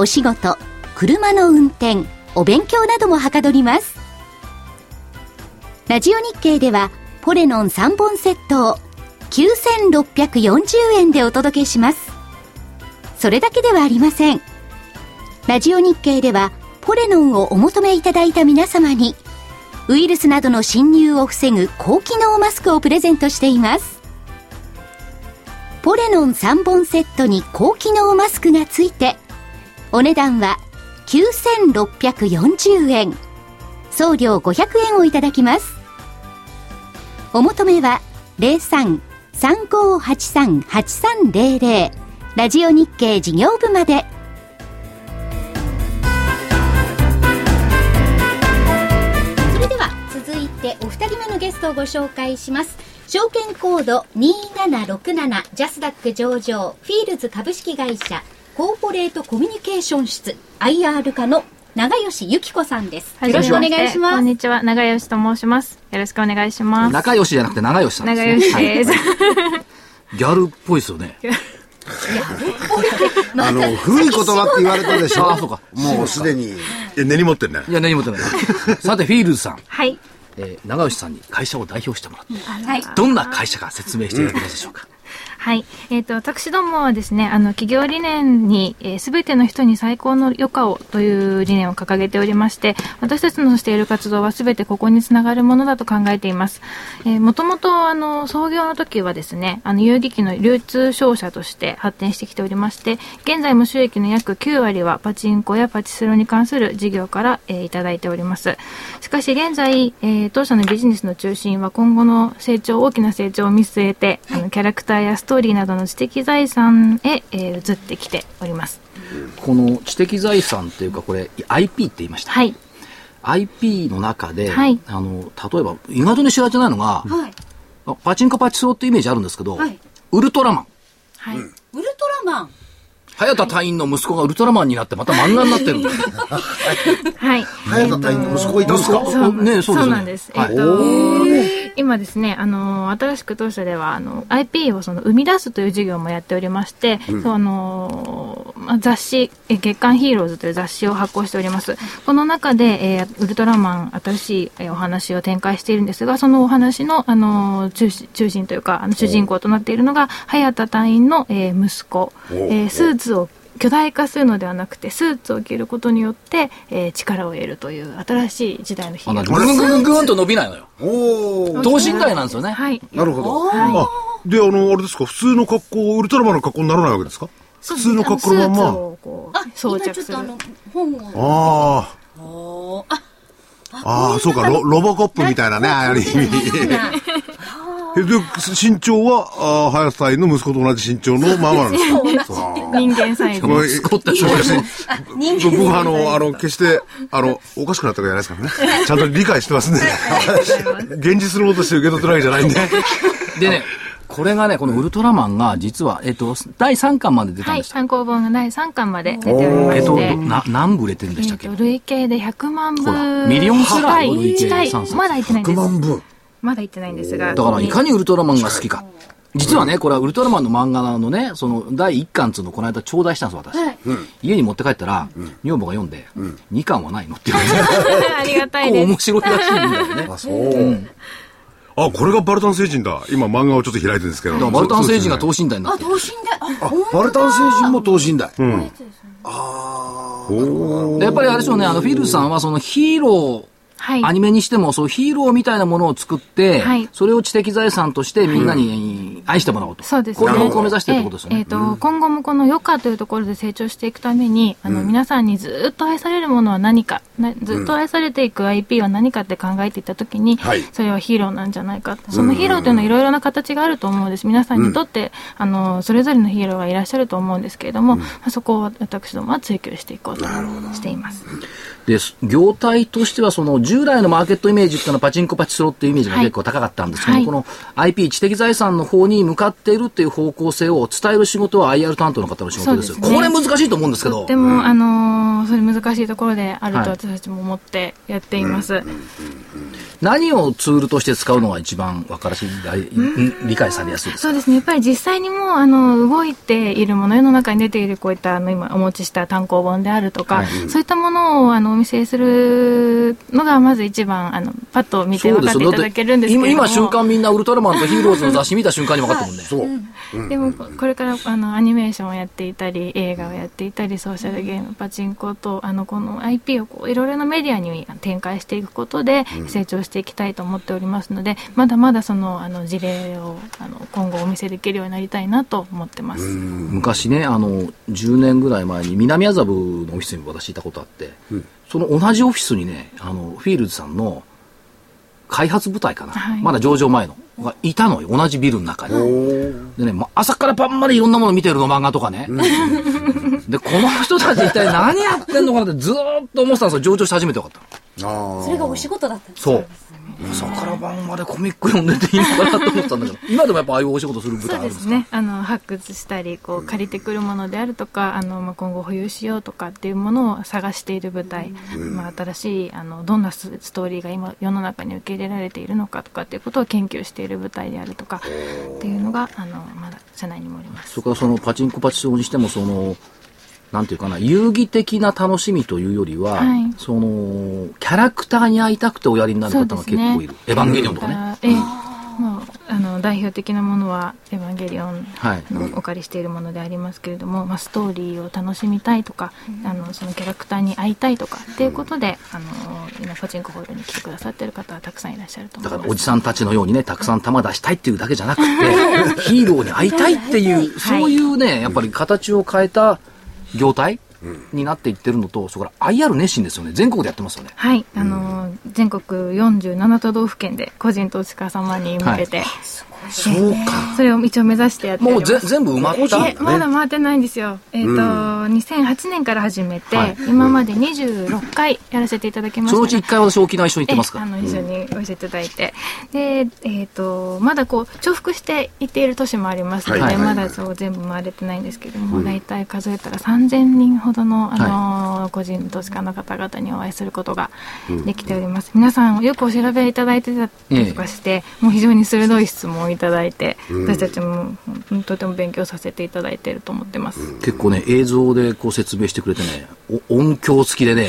お仕事車の運転お勉強などもはかどります。ラジオ日経ではポレノン3本セットを9640円でお届けします。それだけではありません。ラジオ日経ではポレノンをお求めいただいた皆様にウイルスなどの侵入を防ぐ高機能マスクをプレゼントしています。ポレノン3本セットに高機能マスクがついてお値段は9640円。送料500円をいただきます。お求めは03-3583-8300ラジオ日経事業部まで。それでは続いてお二人目のゲストをご紹介します。証券コード2767ジャスダック上場フィールズ株式会社。コーポレートコミュニケーション室 IR 課の長吉由紀子さんです。よろしくお願いします。こんにちは、長吉と申します。よろしくお願いします。仲良しじゃなくて長吉さんです、長ね。吉です。ギャルっぽいですよね。あの、古い言葉って言われたでしょあそうかもうすでに。いや、根に持ってんね。いや、何も言ってない。さて、フィールズさん、はい。えー長吉さんに会社を代表してもらって、はい。どんな会社か説明していただけますでしょうか。はい。えっ、と、私どもはですね、あの、企業理念に、えすべての人に最高の余暇をという理念を掲げておりまして、私たちのしている活動はすべてここにつながるものだと考えています。えー、もともと、あの、創業の時はですね、あの、遊戯機の流通商社として発展してきておりまして、現在も収益の約9割はパチンコやパチスロに関する事業から、えーいただいております。しかし現在、えー当社のビジネスの中心は今後の成長、大きな成長を見据えて、あのキャラクターやストーリーなどの知的財産へ、えー移ってきております。この知的財産っていうか、これ、IP って言いました？はい。IP の中で、はいあの、例えば、意外とね知られてないのが、はい。あパチンコパチスロってイメージあるんですけど、はいウルトラマン。はい。ウルトラマン。早田隊員の息子がウルトラマンになってまた漫画になってるんだよ。はい。早田隊員の息子がいたんですか？そうねそうですねなんです。はいえっ、と、今ですね、あの、新しく当社では、あの、IP をその生み出すという事業もやっておりまして、そうあの、まあ雑誌、え月刊ヒーローズという雑誌を発行しております。この中で、えーウルトラマン、新しいえーお話を展開しているんですが、そのお話の、あの、中心、中心というか、あの、主人公となっているのが、早田隊員の、えー息子、えースーツを巨大化するのではなくてスーツを着ることによって、えー力を得るという新しい時代のヒーローぐんぐんぐんぐんと伸びないのよ。おー。等身大なんですよね。はいなるほど。あ、で、あの、あれですか、普通の格好、ウルトラマンの格好にならないわけですか普通の格好のまま。をこうあ、装今ちょ着するっとあの、本を。ああ、あ、ああ、そうか、ロロボコップみたいなね、ある意味。えで、身長は、あー早田隊員の息子と同じ身長のままなんですか？人間サイズ。息子ってそうですね人間僕はあの、あの、決して、あの、おかしくなったわけじゃないですからね。ちゃんと理解してますね。現実のものとして受け取ってるわけじゃないんで。でね、これがね、このウルトラマンが実は、えっと、第3巻まで出たはいんですよ。参考本が第3巻まで出ておりまえっと、してな何部売れてるんでしたっけ？えっと累計で100万部ほらミリオンセラーよ累計近い。3冊まだ行ってないんで100す万分。まだ行ってないんですがだから、いかにウルトラマンが好きか。実はね、これはウルトラマンの漫画のね、その第1巻っつうのをこの間頂戴したんです、私。はい家に持って帰ったら、女房が読んで、2巻はないのって言われて、ありがたい結構です面白いらしいんだよね。あ、そう。あ、これがバルタン星人だ。今漫画をちょっと開いてるんですけど。バルタン星人が等身身大になあ、ってる。等身大。あ、あ、バルタン星人も等身大。でやっぱりあれでしょうね、あの、フィルさんはそのヒーロー、はい。アニメにしても、そうヒーローみたいなものを作って、はい。それを知的財産としてみんなに愛してもらおうと。そうですこういう方向を目指してってことですよね。ええーと今後もこの余暇というところで成長していくために、あの、皆さんにずっと愛されるものは何か、なずっと愛されていく IP は何かって考えていったときに、はい。それはヒーローなんじゃないか。そのヒーローというのはいろいろな形があると思うんです。皆さんにとって、あの、それぞれのヒーローがいらっしゃると思うんですけれども、まあ、そこを私どもは追求していこうとしています。で、業態としては、その従来のマーケットイメージっていうのはパチンコパチスロっていうイメージが結構高かったんですけど、はい。この IP 知的財産の方に向かっているっていう方向性を伝える仕事は IR 担当の方の仕事ですですね。これ難しいと思うんですけど。でも、あのーそれ難しいところであるはいと私たちも思ってやっています。何をツールとして使うのが一番分からしい、理理解されやすいですか？そうですね。やっぱり実際にもう、あの、動いているもの、世の中に出ているこういった、あの、今お持ちした単行本であるとか、はい。そういったものを、あの、お見せするのが、まず一番、あの、パッと見て分かっていただけるんですけれども。今今瞬間みんなウルトラマンとヒーローズの雑誌見た瞬間に分かったもんね。そう。でも、これから、あの、アニメーションをやっていたり、映画をやっていたり、ソーシャルゲーム、パチンコと、あの、この IP をこう、いろいろなメディアに展開していくことで、成長していきたいと思っておりますので、まだまだその、あの、事例を、あの、今後お見せできるようになりたいなと思ってます。昔ね、あの、10年ぐらい前に南麻布のオフィスに私いたことあって、その同じオフィスにね、あの、フィールズさんの開発部隊かな、はい。まだ上場前の、がいたのよ、同じビルの中に。でね、ま朝から晩までいろんなもの見てるの、漫画とかね。で、この人たち一体何やってんのかなってずーっと思ってたんですよ、上場して初めて分かったそれがお仕事だったんですそう。朝から晩までコミック読んでていいのかなと思ったんだけど、今でもやっぱああいうお仕事する舞台あそうるんですか？ですね。あの発掘したりこう借りてくるものであるとかあの、まあ、今後保有しようとかっていうものを探している舞台、まあ、新しいあのどんなスストーリーが今世の中に受け入れられているのかとかっていうことを研究している舞台であるとかっていうのがあのまだ社内にもおります。それからそのパチンコパチスロにしてもそのなんていうかな遊戯的な楽しみというよりは、はい。そのキャラクターに会いたくておやりになる方が結構いる、エヴァンゲリオンとかね、もうあの代表的なものは「エヴァンゲリオンはい」のお借りしているものでありますけれども、まあ、ストーリーを楽しみたいとか、あのそのキャラクターに会いたいとかっていうことで、あの今パチンコホールに来てくださってる方はたくさんいらっしゃるとだからおじさんたちのようにねたくさん球出したいっていうだけじゃなくて ヒーローに会いたいっていう、そういうねやっぱり形を変えた業態になっていってるのとそれから IR 熱心ですよね。全国でやってますよね。はい、あの全国47都道府県で個人投資家様に向けて、そうか。それを一応目指してやってもう全部埋まったいえまだ回ってないんですよ。えっ、と、2008年から始めて、はい。今まで26回やらせていただきました。が。そのうち1回私沖縄一緒に行ってますかあの一緒にご一緒いただいて、で、えっ、とまだこう重複していっている都市もありますので、はい。まだそう全部回れてないんですけども、大体数えたら3000人ほどのあの、個人投資家の方々にお会いすることができております。皆さんよくお調べいただいてたりとかして、もう非常に鋭い質問をいただいて、私たちもうんとても勉強させていただいていると思ってます。結構ね映像でこう説明してくれてねお音響付きでね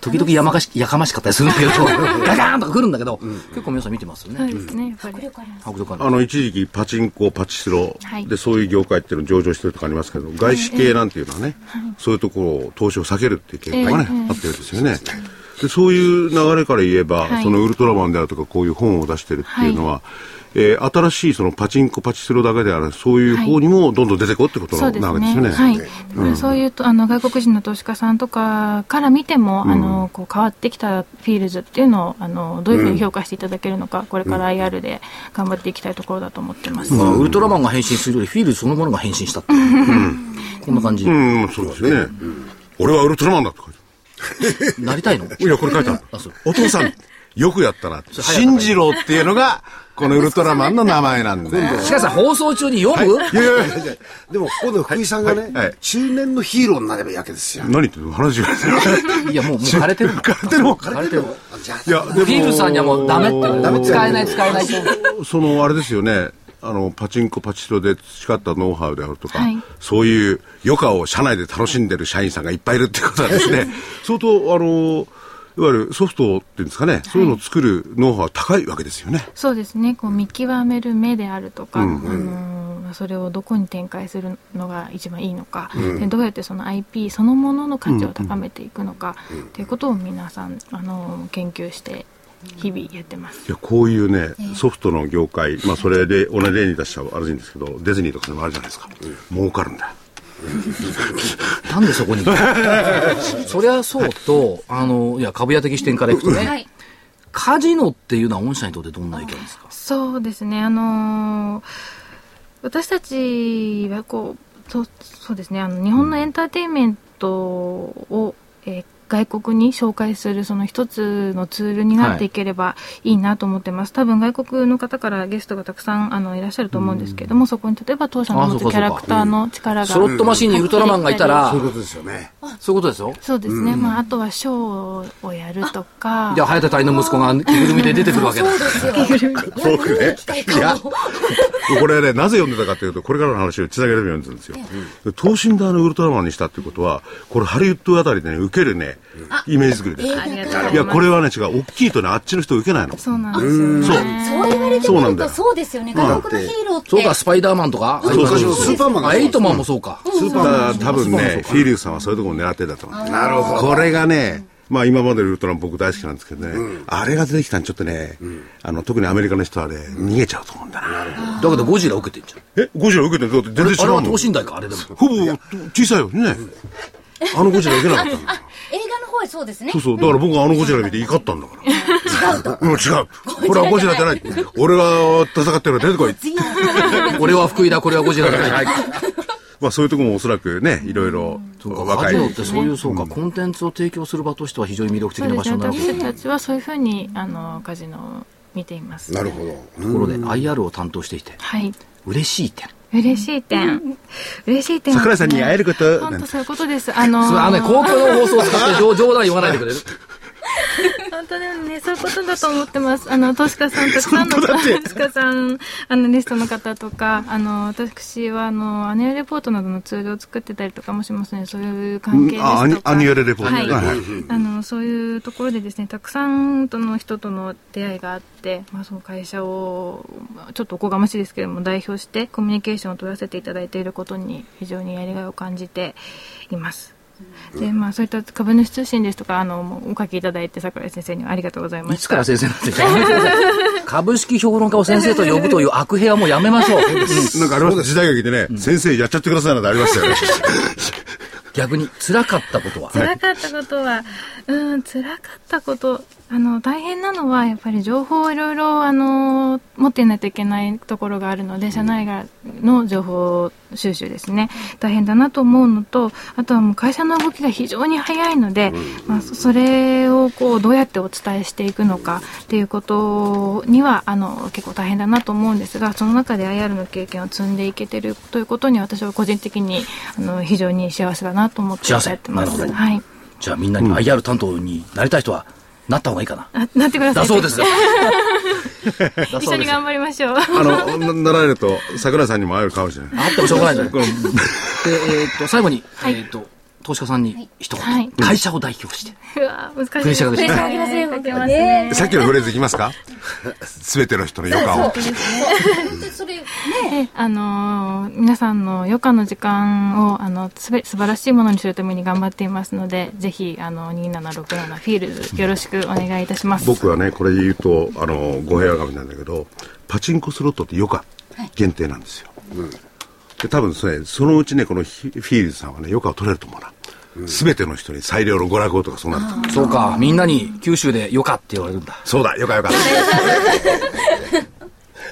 時々やまかしやかましかったりするんだけど ガガーンとか来るんだけど、結構皆さん見てますよね。そうですね、やっぱり。迫力あの一時期パチンコパチスロはい。でそういう業界っていうの上場してるとかありますけど外資系なんていうのはね、そういうところを投資を避けるっていう傾向がね、ええあったようですよね。でそういう流れから言えば、はい。そのウルトラマンであるとかこういう本を出してるっていうのは、えー新しいそのパチンコパチスロだけであるそういう方にもどんどん出てこうってことなわけですよね。はい。だからそういうと、あの、外国人の投資家さんとかから見ても、あの、こう変わってきたフィールズっていうのを、あの、どういうふうに評価していただけるのか、これから IR で頑張っていきたいところだと思ってます。まあ、ウルトラマンが変身するよりフィールドそのものが変身したっていう、こんな感じ、うん、そうですよね。俺はウルトラマンだって書いて なりたいの？いや、これ書いてある。あそう。お父さん、よくやったな。信じろっていうのが、このウルトラマンの名前なんだよ。しかしさ放送中に読む、い。やいやいや。でも、今度福井さんがね、はい。はい。中年のヒーローになればいいわけですよ。何言って話が。いやもうもう枯れてる枯れてる枯れてる。いや、でもフィールさんにはもうダメって。使えない使えないと。その、あれですよね。あの、パチンコパチスロで培ったノウハウであるとか、はい。そういう余暇を社内で楽しんでる社員さんがいっぱいいるってことはですね、相当、あの、いわゆるソフトっていうんですかね、そういうのを作るノウハウは高いわけですよね。そうですね、こう見極める目であるとか、あのーそれをどこに展開するのが一番いいのか、でどうやってその IP そのものの価値を高めていくのか、ということを皆さん、あのー研究して日々やってます。いや、こういうね、ソフトの業界、まあ、それで、おね例に出しちゃ悪いんですけど、ディズニーとかでもあるじゃないですか。儲かるんだよ。なんでそこに？そりゃそうとあのいや株屋的視点からいくとね、はい。カジノっていうのは御社にとってどんな意見ですか？そうですね、あのー私たちはこうとそうですねあの日本のエンターテインメントを、えー外国に紹介するその一つのツールになっていければいいなと思ってます、多分外国の方からゲストがたくさんあのいらっしゃると思うんですけれども、そこに例えば当社の持つキャラクターの力がスロットマシンにウルトラマンがいたらそういうことですよ。ね。そういうことですよそうですね、まあ、あとはショーをやるとか。じゃあ早田隊の息子が着ぐるみで出てくるわけだ。僕ね。いや、これね、なぜ読んでたかというと、これからの話をつなげるように読んでるんですよ。等身大のウルトラマンにしたっていうことは、これハリウッドあたりでね、受けるね、イメージ作りでいや、これはね、違う。大きいとね、あっちの人受けないの。そうなんですよね。そう。言われてみるとそうなんだよ。そうですよね。外国のヒーローって。そうかスパイダーマンとか。そうそうそうスーパーマンがあエイトマンもそうか、スーパー多分ね、フィールさんはそういうところを狙ってたと思う。なるほど。これがね、まあ今までのウルトラマン僕大好きなんですけどね、あれが出てきたんちょっとね、あの、特にアメリカの人はね、逃げちゃうと思うんだな。だけどゴジラ受けてんじゃん。え、ゴジラ受けてる？だって全然違あれはうもん。等身大かあれでも。ほぼ小さいよね。あのゴジラ受けなかったんだ。映画の方はそうですねそう。そう。だから僕はあのゴジラ見て怒ったんだから。違うと。うん、違う。これはゴジラじゃない。俺が戦ってるから出てこい。俺は福井だこれはゴジラだ、はい、まあそういうところもおそらくね、いろいろそうか、若いカジノってそういう、そうか、コンテンツを提供する場としては非常に魅力的な場そうですね所になるわけ私たちはそういうふうにあのカジノを見ていますなるほど。ところで IR を担当していて、はい嬉しい点。嬉しい点。嬉しい点。は桜井さんに会えること。本当そういうことです。あのそれあのね、公共の放送を使って冗冗談言わないでくれる。本当でもね、そういうことだと思ってます。あの、投資家さん、たくさんの投資家さん、アナリストの方とか、あの、私は、あの、アニュアルレポートなどのツールを作ってたりとかもしますね。そういう関係ですとか。あアニアニュアルレポートはい。はいはいあの、そういうところでですね、たくさんとの人との出会いがあって、まあ、その会社を、ちょっとおこがましいですけれども、代表してコミュニケーションを取らせていただいていることに、非常にやりがいを感じています。でまあ、そういった株主通信ですとかあのもうお書きいただいて桜井先生にはありがとうございまいつしたから先生なんて言ってやめてください株式評論家を先生と呼ぶという悪兵はもうやめましょう。なんかありました、時代劇でね、先生やっちゃってくださいなんてありましたよね。逆に辛かったことは？辛かったことは、うん、辛かったこと、あの、大変なのは、やっぱり情報をいろいろ、あの、持っていないといけないところがあるので、社内外の情報収集ですね、大変だなと思うのと、あとはもう会社の動きが非常に早いので、まあ、そそれをこう、どうやってお伝えしていくのかっていうことには、あの、結構大変だなと思うんですが、その中で IR の経験を積んでいけてるということに、私は個人的に、あの、非常に幸せだなと思ってやってます。なるほど。はい。じゃあみんなに IR 担当になりたい人は、なった方がいいかな。あなってください。だそうです。だ一緒に頑張りましょう。あの、ななられると、桜井さんにも会えるかもしれない。あってもしょうがないじゃない。で、えーっと、最後に、えーっと、投資家さんに一言、はい。会社を代表して。うわ難しいプレッシャーがね。さっきのフレーズいきますか？すべての人の余暇を。それね。であのー皆さんの余暇の時間をあのすべ素晴らしいものにするために頑張っていますのでぜひあの2767フィールズよろしくお願いいたします。僕はね、これ言うと、あの、語弊がみなんだけど、パチンコスロットって余暇限定なんですよ。で、多分それ、そのうちね、このフィールズさんはね、余暇を取れると思うな。すべての人に最良の娯楽をとかそうなると。そうか、みんなに九州でよかって言われるんだ。そうだ、余暇余暇。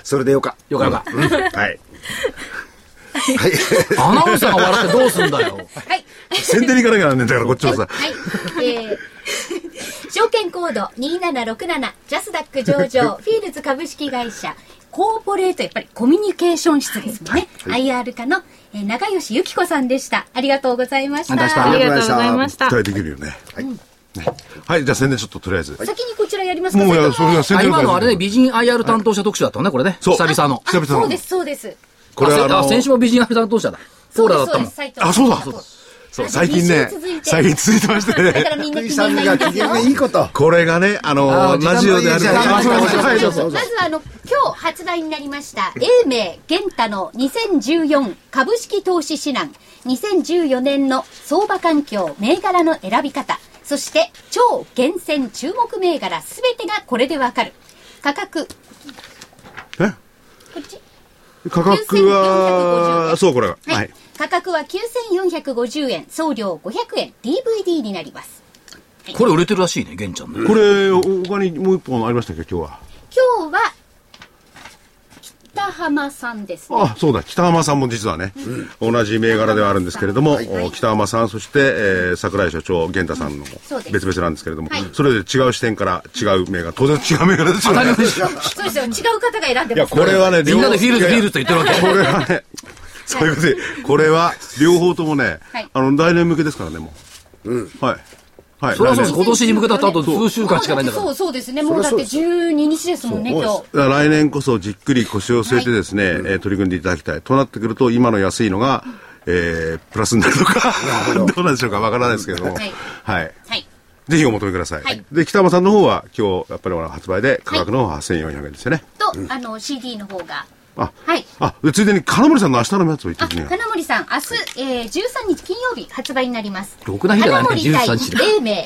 それでよか。よかよか。うんはい。はい。アナウンサーが笑ってどうすんだよ。はい宣伝に行かなきゃなんねんだから、こっちもさ。はい。えー証券コード2767ジャスダック上場フィールズ株式会社コーポレートやっぱりコミュニケーション室ですもんね、IR 課の、えー長吉由紀子さんでした。ありがとうございました。ありがとうあございました。期待できるよね。はい。ねはい、じゃあ宣伝ちょっととりあえず。先にこちらやりますか？もうや、それが宣あ伝今のあれね、美人 IR 担当者特集だったのね、これね。そう。久々の。久々の。そうですそうです。これはあのあ先週も美人 IR 担当者だ。ポーラーだったもん。あそうだそう、最近ね最近続いてましてだかね。らみんな機福井さん嫌がいいんですよ。が機嫌がいいこと。これがね、ああの、ーラジオである。まずはあの今日発売になりました英明玄太の2014株式投資指南。2014年の相場環境銘柄の選び方。そして超厳選注目銘柄すべてがこれでわかる。価格。え？こっち？価格は、そう、これが。はい、はい。価格は9450円送料500円 DVD になりますこれ売れてるらしいね、源ちゃんね。これ、他にもう一本ありましたっけ、今日は？今日は北浜さんですねあ、そうだ、北浜さんも実はね、同じ銘柄ではあるんですけれども、お北浜さん、そして、えー桜井所長、源太さんの別々なんですけれども、はいそれで違う視点から違う銘柄、当然違う銘柄ですよね。そうですよ違う方が選んでいや、ますこれはね、みんなでフィールズ、フィールズズ。と言ってるわけ。これはね、そういうことで、これは両方ともねはい、あの、来年向けですからね、もう。はい。はい。それはそう今年に向けたってあと数週間しかないんだからそう。そうですねもうだって12日ですもんね今日来年こそじっくり腰を据えてですね、えー取り組んでいただきたい。となってくると、今の安いのが、えープラスになるのか、どうなんでしょうか、わからないですけれども。はいはい。はいぜひお求めください。はいで、北山さんの方は、今日、やっぱり発売で、価格の方は8400円ですよね。と、あの CD の方があ、はい。あ、でついでに金森さんの明日のやつを言ってあきね。金森さん明日、えー、13日金曜日発売になります。ろくな日じゃないね金森対13日だ英明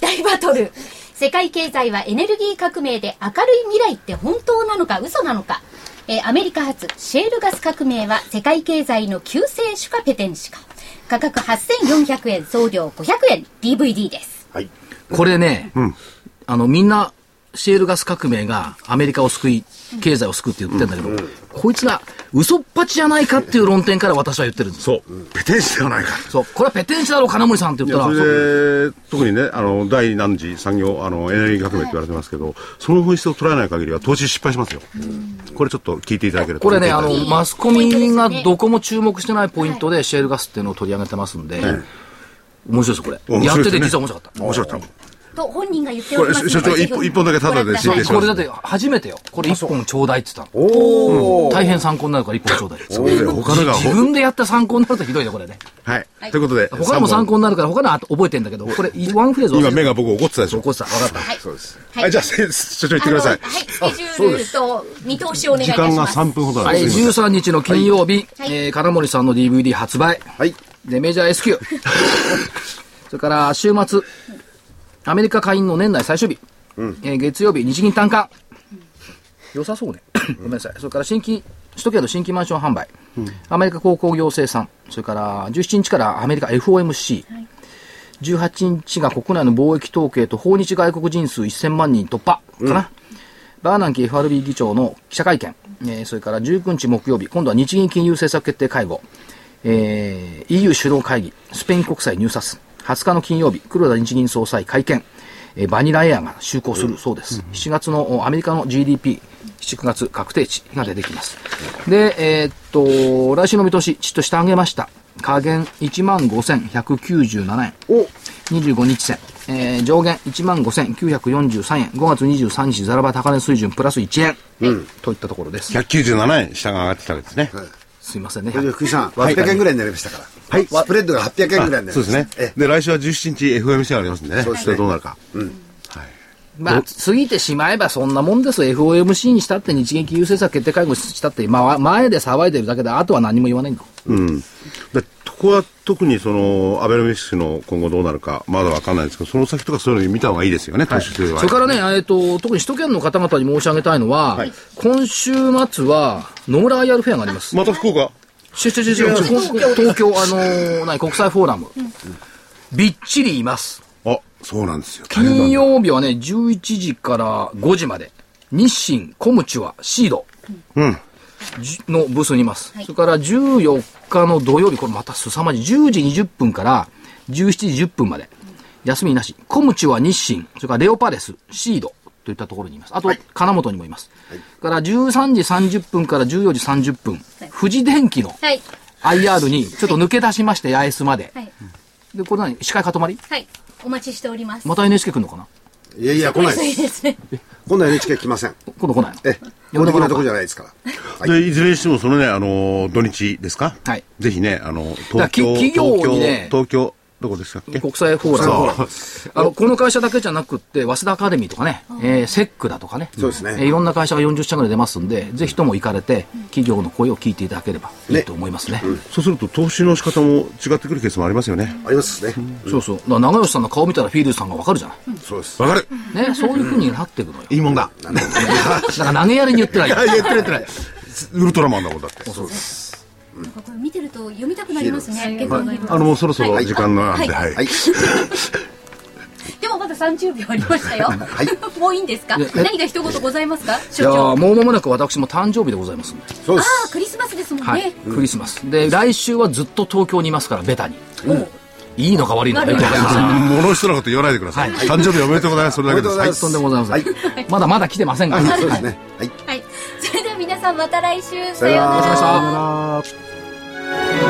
大バトル。世界経済はエネルギー革命で明るい未来って本当なのか嘘なのか。えーアメリカ発シェールガス革命は世界経済の救世主かペテン師か価格8400円送料500円 DVD です。はい。これね、あの、みんなシェールガス革命がアメリカを救い、経済を救うって言ってんだけど、こいつが嘘っぱちじゃないかっていう論点から私は言ってるんです。そう。ペテン師ではないか。そう。これはペテン師だろ、金森さんってい言ったら、やそれで、特にね、あの、第何次産業、あの、エネルギー革命って言われてますけど、その本質を捉えない限りは投資失敗しますよ。これちょっと聞いていただけると。これね、あのマスコミがどこも注目してないポイントでシェールガスっていうのを取り上げてますんで、面白いです、これ。やってて実は面白かった。面白かった。と本人が言っておりますこれ所長一本一本だけタダで申請しこれだって初めてよ。これ一本ちょうだいって言ったの。おお、大変参考になるから一本ちょうだい。そうで他のが、自分でやった参考になるとひどいね、これね。はい。ということで、他のも参考になるから、他のは覚えてんだけど、これ、ワンフレーズ今目が僕怒ってたでしょ。怒ってた。分かった。そうです。はいはい、じゃあ、せ所長言ってください。はい、スケジュールと見通しをお願いい時間がたします。3分ほどはい、です。すいません13日の金曜日、はいえー金森さんの DVD 発売。はい。で、メジャー S q それから、週末、アメリカ下院の年内最終日。えー月曜日、日銀単価。良さそうね。ごめんなさい。それから、新規、首都圏の新規マンション販売。アメリカ鉱工業生産。それから、17日からアメリカ FOMC。18日が国内の貿易統計と訪日外国人数1000万人突破かな。バーナンキ FRB 議長の記者会見、えーそれから19日木曜日、今度は日銀金融政策決定会合、えー EU 首脳会議、スペイン国債入札、20日の金曜日、黒田日銀総裁会見、えーバニラエアが就航するそうです。7月のおアメリカの GDP、7、9月確定値が出てきます。で、えーっと、来週の見通し、ちょっと下上げました。下限15,197円。お25日線、えー上限15,943円、5月23日、ザラバ高値水準プラス1円、といったところです。197円下が上がってきたわけですね。すいませんね。福井さん、800円ぐらいになりましたから。はいスプレッドが800円ぐらいになりました。そうですねえ。で、来週は17日 FOMC がありますんでね。そうですねそれどうなるか。まあ、過ぎてしまえばそんなもんですよ。FOMC にしたって日銀金融政策決定会合にしたって、まあ、前で騒いでるだけで、あとは何も言わないの。うん。で、ここは特にその、アベノミクスの今後どうなるか、まだわかんないですけど、その先とかそういうの見た方がいいですよね、投資する場合それからね、えっ、と、特に首都圏の方々に申し上げたいのは、はい今週末は野村 IR フェアがあります。また福岡？違う違う違う違う東京、あのー 何、国際フォーラム。びっちりいます。あ、そうなんですよ。金曜日はね、11時から5時まで、日清、コムチュア、シードうん。じのブースにいます。それから14日の土曜日、これまた凄まじい。10時20分から17時10分まで、休みなし。コムチュア、日清、それからレオパレス、シードといったところにいます。あと、金本にもいます。それから13時30分から14時30分、富士電機のはい。IR にちょっと抜け出しまして、八重洲まで。はい。で、これ何？司会か止まり？はい。お待ちしております。また NHK 来るのかな？いやいや、来ないいいです。今度は NHK 来ません。今度来ないの？え、基本的なとこじゃないですから。はい。で、いずれにしてもそのね、あの、土日ですか？はいぜひね、あの、東京、き企業にね東京、東京、どこですかっけ？国際フォーラム。あの、この会社だけじゃなくって、早稲田アカデミーとかね、えーセックだとかね。そうですねえーいろんな会社が40社ぐらい出ますんで、ぜひとも行かれて、企業の声を聞いていただければいいと思いますね。そうすると投資の仕方も違ってくるケースもありますよね。ありますね。そうそう。だから長吉さんの顔見たらフィールドさんがわかるじゃない？そうです。わかるね、そういう風になっていくのよ。いいもんだ。だから投げやりに言ってない。いや、言ってない言ってない。ウルトラマンだもんだって。これ見てると読みたくなりますね。結構あの、もうそろそろ時間なんで、はい。はい。でもまだ30秒ありましたよ。もういいんですか？何か一言ございますか？いやもう間もなく私も誕生日でございます。そうです。ああ、クリスマスですもんね。はい。クリスマス。で、来週はずっと東京にいますから、ベタに。いいのか悪いのかよくわかりません。物人のこと言わないでください。誕生日おめでとうございます。それだけです。はいおめでとうございますとんでもございません。まだまだ来てませんから。そうですね。はい。はい。それでは皆さんまた来週。ささようなら。さよなら Bye.